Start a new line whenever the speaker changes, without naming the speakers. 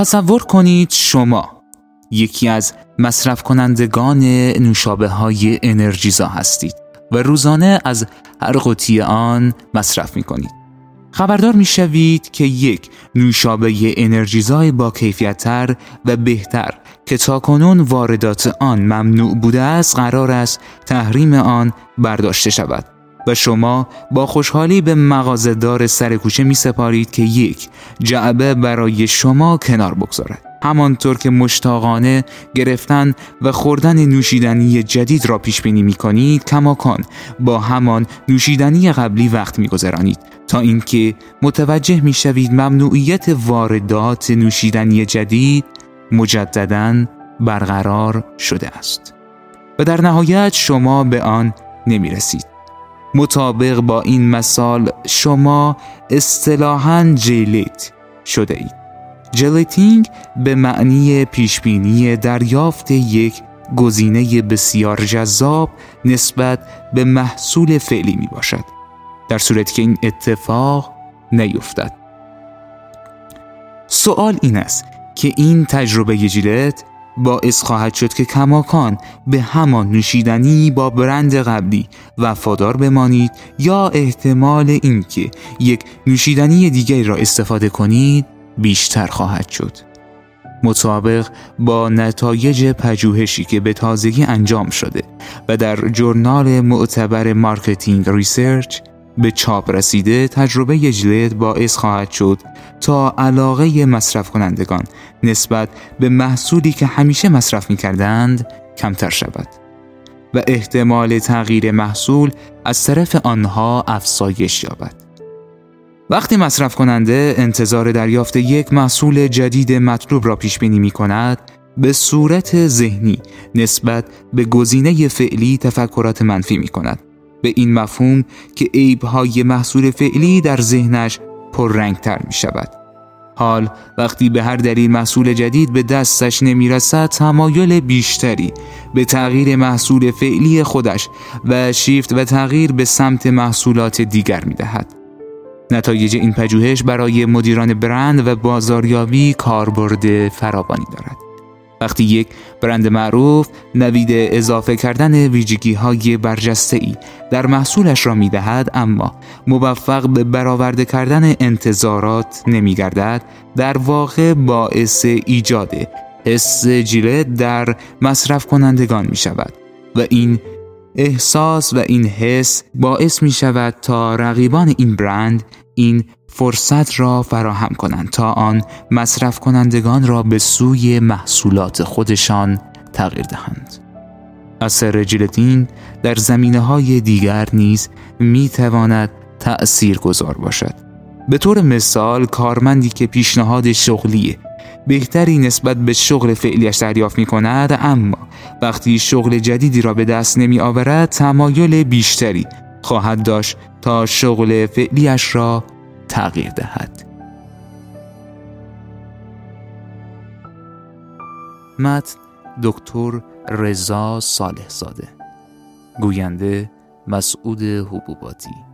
تصور کنید شما یکی از مصرف کنندگان نوشابه های انرژیزا هستید و روزانه از هر قطی آن مصرف می کنید. خبردار می شوید که یک نوشابه انرژیزای با کیفیتتر و بهتر که تاکنون واردات آن ممنوع بوده است قرار است تحریم آن برداشته شود و شما با خوشحالی به مغازهدار سر کوچه می سپارید که یک جعبه برای شما کنار بگذارد. همانطور که مشتاقانه گرفتن و خوردن نوشیدنی جدید را پیش بینی می کنید کماکان با همان نوشیدنی قبلی وقت می گذرانید تا اینکه متوجه می شوید ممنوعیت واردات نوشیدنی جدید مجددا برقرار شده است. و در نهایت شما به آن نمی رسید مطابق با این مثال شما اصطلاحاً جلیت شده اید. جلیتینگ به معنی پیشبینی دریافت یک گزینه بسیار جذاب نسبت به محصول فعلی می باشد در صورتی که این اتفاق نیفتد. سوال این است که این تجربه جیلت باعث خواهد شد که کماکان به همان نوشیدنی با برند قبلی وفادار بمانید یا احتمال اینکه یک نوشیدنی دیگری را استفاده کنید بیشتر خواهد شد. مطابق با نتایج پژوهشی که به تازگی انجام شده و در journal معتبر marketing research به چاپ رسیده تجربه jilt باعث خواهد شد تا علاقه مصرف کنندگان نسبت به محصولی که همیشه مصرف می کردند کمتر شود و احتمال تغییر محصول از طرف آنها افزایش یابد. وقتی مصرف کننده انتظار دریافت یک محصول جدید مطلوب را پیش بینی می کند به صورت ذهنی نسبت به گزینه فعلی تفکرات منفی می کند به این مفهوم که عیبهای محصول فعلی در ذهنش پررنگتر می شود حال وقتی به هر دلیل محصول جدید به دستش نمی رسد تمایل بیشتری به تغییر محصول فعلی خودش و شیفت و تغییر به سمت محصولات دیگر می دهد. نتایج این پژوهش برای مدیران برند و بازاریابی کاربرد فراوانی دارد. وقتی یک برند معروف نوید اضافه کردن ویژگی های برجسته ای در محصولش را می دهد اما موفق به برآورده کردن انتظارات نمی گردد در واقع باعث ایجاد حس جیلت در مصرف کنندگان می شود و این احساس و این حس باعث می شود تا رقیبان این برند این فرصت را فراهم کنند تا آن مصرف کنندگان را به سوی محصولات خودشان تغییر دهند. اثر جلتین در زمینه های دیگر نیز می تواند تأثیر گذار باشد. به طور مثال کارمندی که پیشنهاد شغلی بهتری نسبت به شغل فعلیش دریافت می کند اما وقتی شغل جدیدی را به دست نمی آورد تمایل بیشتری خواهد داشت تا شغل فعلیش را تغییر دهد. متن دکتر رضا صالح زاده گوینده مسعود حبوباتی.